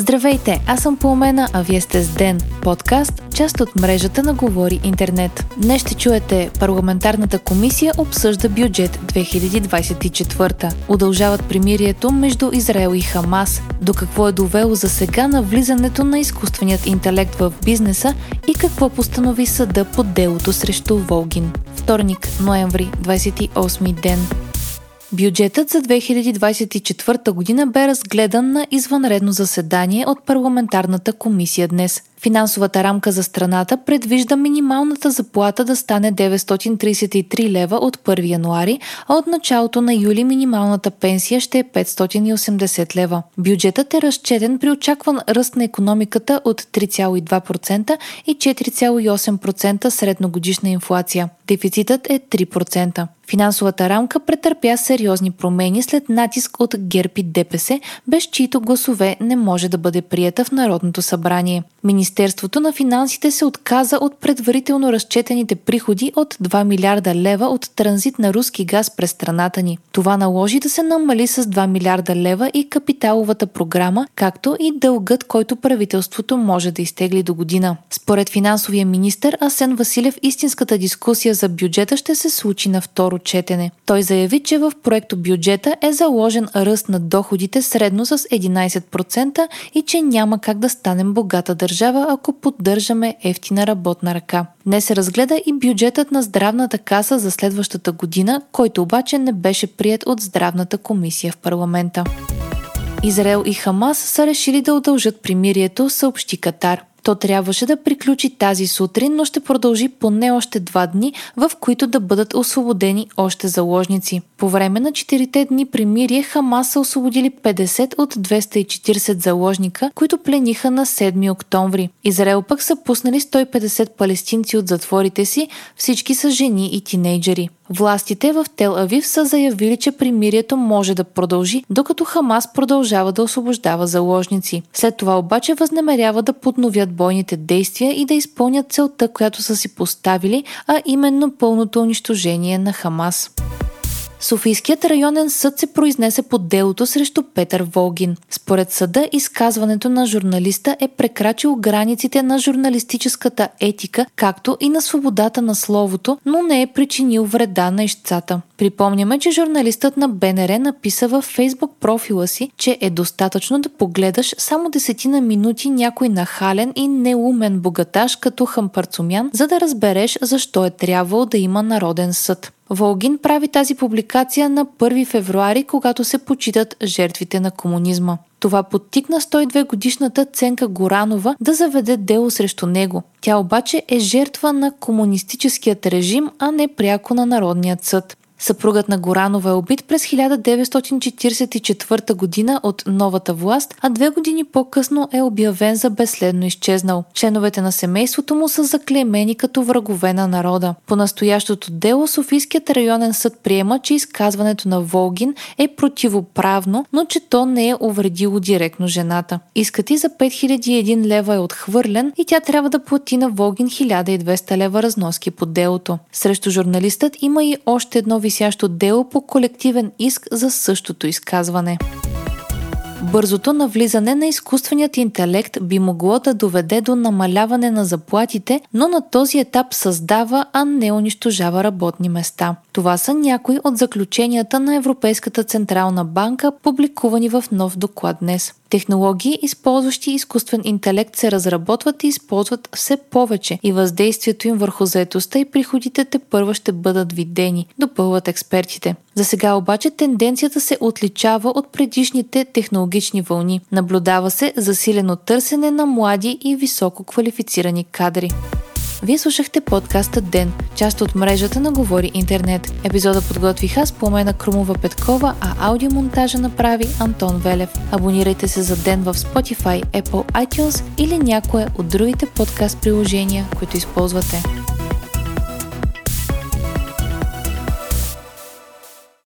Здравейте, аз съм Пламена, а вие сте с Ден, подкаст, част от мрежата на Говори Интернет. Днес ще чуете Парламентарната комисия обсъжда бюджет 2024. Удължават примирието между Израел и Хамас. До какво е довело за сега на влизането на изкуственият интелект в бизнеса и какво постанови съда по делото срещу Волгин. Вторник, ноември, 28 ден. Бюджетът за 2024 година бе разгледан на извънредно заседание от парламентарната комисия днес. Финансовата рамка за страната предвижда минималната заплата да стане 933 лева от 1 януари, а от началото на юли минималната пенсия ще е 580 лева. Бюджетът е разчетен при очакван ръст на економиката от 3,2% и 4,8% средногодишна инфлация. Дефицитът е 3%. Финансовата рамка претърпя сериозни промени след натиск от ГЕРБ ДПС, без чието гласове не може да бъде прията в Народното събрание. Министерството на финансите се отказа от предварително разчетените приходи от 2 милиарда лева от транзит на руски газ през страната ни. Това наложи да се намали с 2 милиарда лева и капиталовата програма, както и дългът, който правителството може да изтегли до година. Според финансовия министр Асен Василев, истинската дискусия за бюджета ще се случи на второ четене. Той заяви, че в проекто бюджета е заложен ръст на доходите средно с 11% и че няма как да станем богата държава, ако поддържаме ефтина работна ръка. Днес се разгледа и бюджетът на здравната каса за следващата година, който обаче не беше прият от здравната комисия в парламента. Израел и Хамас са решили да удължат примирието, съобщи Катар. То трябваше да приключи тази сутрин, но ще продължи поне още два дни, в които да бъдат освободени още заложници. По време на четирите дни примирие Хамас са освободили 50 от 240 заложника, които плениха на 7 октомври. Израел пък са пуснали 150 палестинци от затворите си, всички са жени и тинейджери. Властите в Тел Авив са заявили, че примирието може да продължи, докато Хамас продължава да освобождава заложници. След това обаче възнамерява да подновят бойните действия и да изпълнят целта, която са си поставили, а именно пълното унищожение на Хамас. Софийският районен съд се произнесе по делото срещу Петър Волгин. Според съда, изказването на журналиста е прекрачило границите на журналистическата етика, както и на свободата на словото, но не е причинил вреда на ищцата. Припомняме, че журналистът на БНР написа във фейсбук профила си, че е достатъчно да погледаш само десетина минути някой нахален и неумен богаташ като Хампарцумян, за да разбереш защо е трябвало да има народен съд. Волгин прави тази публикация на 1 февруари, когато се почитат жертвите на комунизма. Това подтикна 102 годишната Ценка Горанова да заведе дело срещу него. Тя обаче е жертва на комунистическият режим, а не пряко на Народният съд. Съпругът на Горанова е убит през 1944 година от новата власт, а две години по-късно е обявен за безследно изчезнал. Членовете на семейството му са заклеймени като врагове на народа. По настоящото дело Софийският районен съд приема, че изказването на Волгин е противоправно, но че то не е увредило директно жената. Искът и за 5001 лева е отхвърлен и тя трябва да плати на Волгин 1200 лева разноски по делото. Срещу журналистът има и още едно висящо дело по колективен иск за същото изказване. Бързото навлизане на изкуственият интелект би могло да доведе до намаляване на заплатите, но на този етап създава, а не унищожава работни места. Това са някои от заключенията на Европейската централна банка, публикувани в нов доклад днес. Технологии, използващи изкуствен интелект, се разработват и използват все повече и въздействието им върху заетостта и приходите те първа ще бъдат видени, допълват експертите. За сега обаче тенденцията се отличава от предишните технологични вълни. Наблюдава се засилено търсене на млади и високо квалифицирани кадри. Вие слушахте подкаста Ден, част от мрежата на Говори Интернет. Епизода подготвих аз, Пламена Крумова Петкова, а аудиомонтажа направи Антон Велев. Абонирайте се за Ден в Spotify, Apple iTunes или някое от другите подкаст приложения, които използвате.